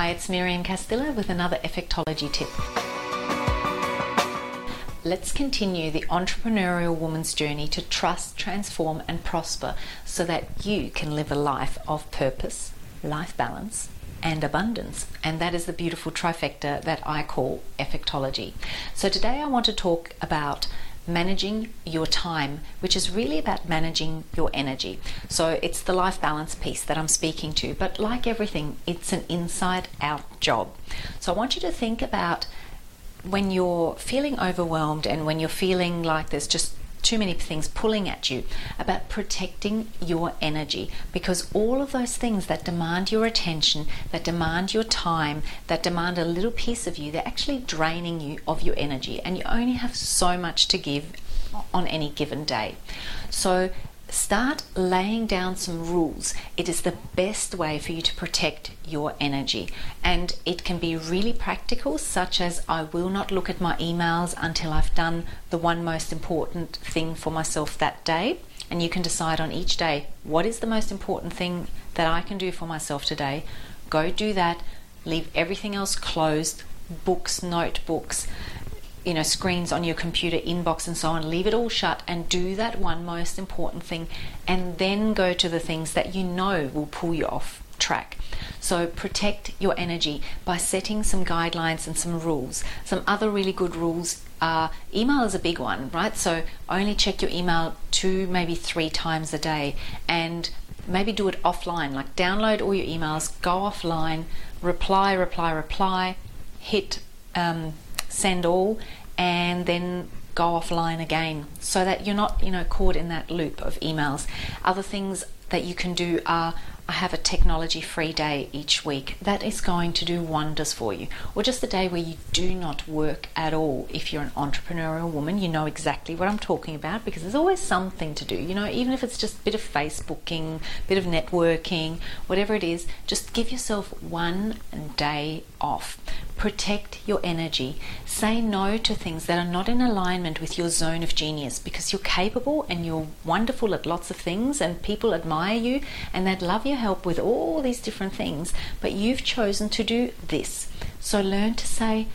Hi, it's Miriam Castillo with another Effectology tip. Let's continue the entrepreneurial woman's journey to trust, transform, and prosper so that you can live a life of purpose, life balance, and abundance. And that is the beautiful trifecta that I call Effectology. So today I want to talk about managing your time, which is really about managing your energy. So it's the life balance piece that I'm speaking to, but like everything, it's an inside out job. So I want you to think about when you're feeling overwhelmed and when you're feeling like there's just too many things pulling at you about protecting your energy because all of those things that demand your attention, that demand your time, that demand a little piece of you, they're actually draining you of your energy and you only have so much to give on any given day. So start laying down some rules. It is the best way for you to protect your energy. And it can be really practical, such as I will not look at my emails until I've done the one most important thing for myself that day. And you can decide on each day what is the most important thing that I can do for myself today. Go do that, leave everything else closed books, notebooks, you know screens on your computer inbox and so on leave it all shut and do that one most important thing and then go to the things that you know will pull you off track. So protect your energy by setting some guidelines and some rules. Some other really good rules are email is a big one right? So only check your email two maybe three times a day and maybe do it offline like download all your emails go offline reply reply reply hit um, send all, and then go offline again so that you're not you know caught in that loop of emails other things that you can do are I have a technology free day each week. That is going to do wonders for you. Or just a day where you do not work at all. If you're an entrepreneurial woman, you know exactly what I'm talking about because there's always something to do. You know, even if it's just a bit of Facebooking, a bit of networking, whatever it is, just give yourself one day off. Protect your energy. Say no to things that are not in alignment with your zone of genius because you're capable and you're wonderful at lots of things and people admire you and they'd love your help with all these different things, but you've chosen to do this. So learn to say,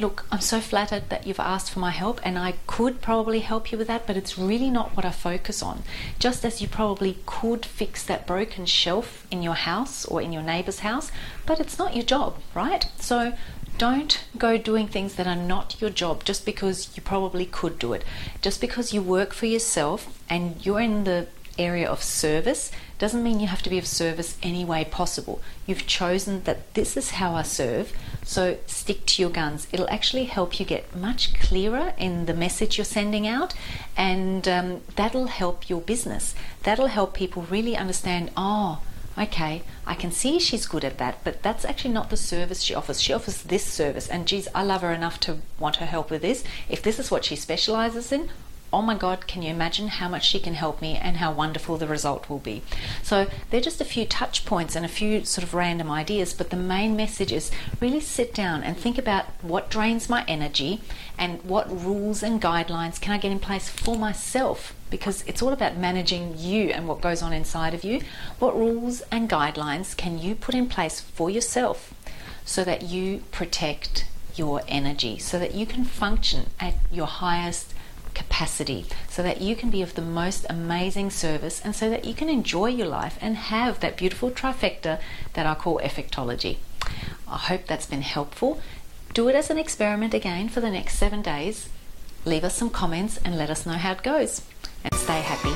Look, I'm so flattered that you've asked for my help, and I could probably help you with that, but it's really not what I focus on. Just as you probably could fix that broken shelf in your house or in your neighbor's house, but it's not your job, right? So don't go doing things that are not your job just because you probably could do it. Just because you work for yourself and you're in the area of service doesn't mean you have to be of service any way possible. You've chosen that this is how I serve, so stick to your guns. It'll actually help you get much clearer in the message you're sending out, and um, that'll help your business. That'll help people really understand oh, okay, I can see she's good at that, but that's actually not the service she offers. She offers this service, and geez, I love her enough to want her help with this. If this is what she specializes in, oh my God, can you imagine how much she can help me and how wonderful the result will be? So, they're just a few touch points and a few sort of random ideas, but the main message is really sit down and think about what drains my energy and what rules and guidelines can I get in place for myself because it's all about managing you and what goes on inside of you. What rules and guidelines can you put in place for yourself so that you protect your energy, so that you can function at your highest capacity so that you can be of the most amazing service and so that you can enjoy your life and have that beautiful trifecta that I call effectology. I hope that's been helpful. Do it as an experiment again for the next seven days. Leave us some comments and let us know how it goes. And stay happy.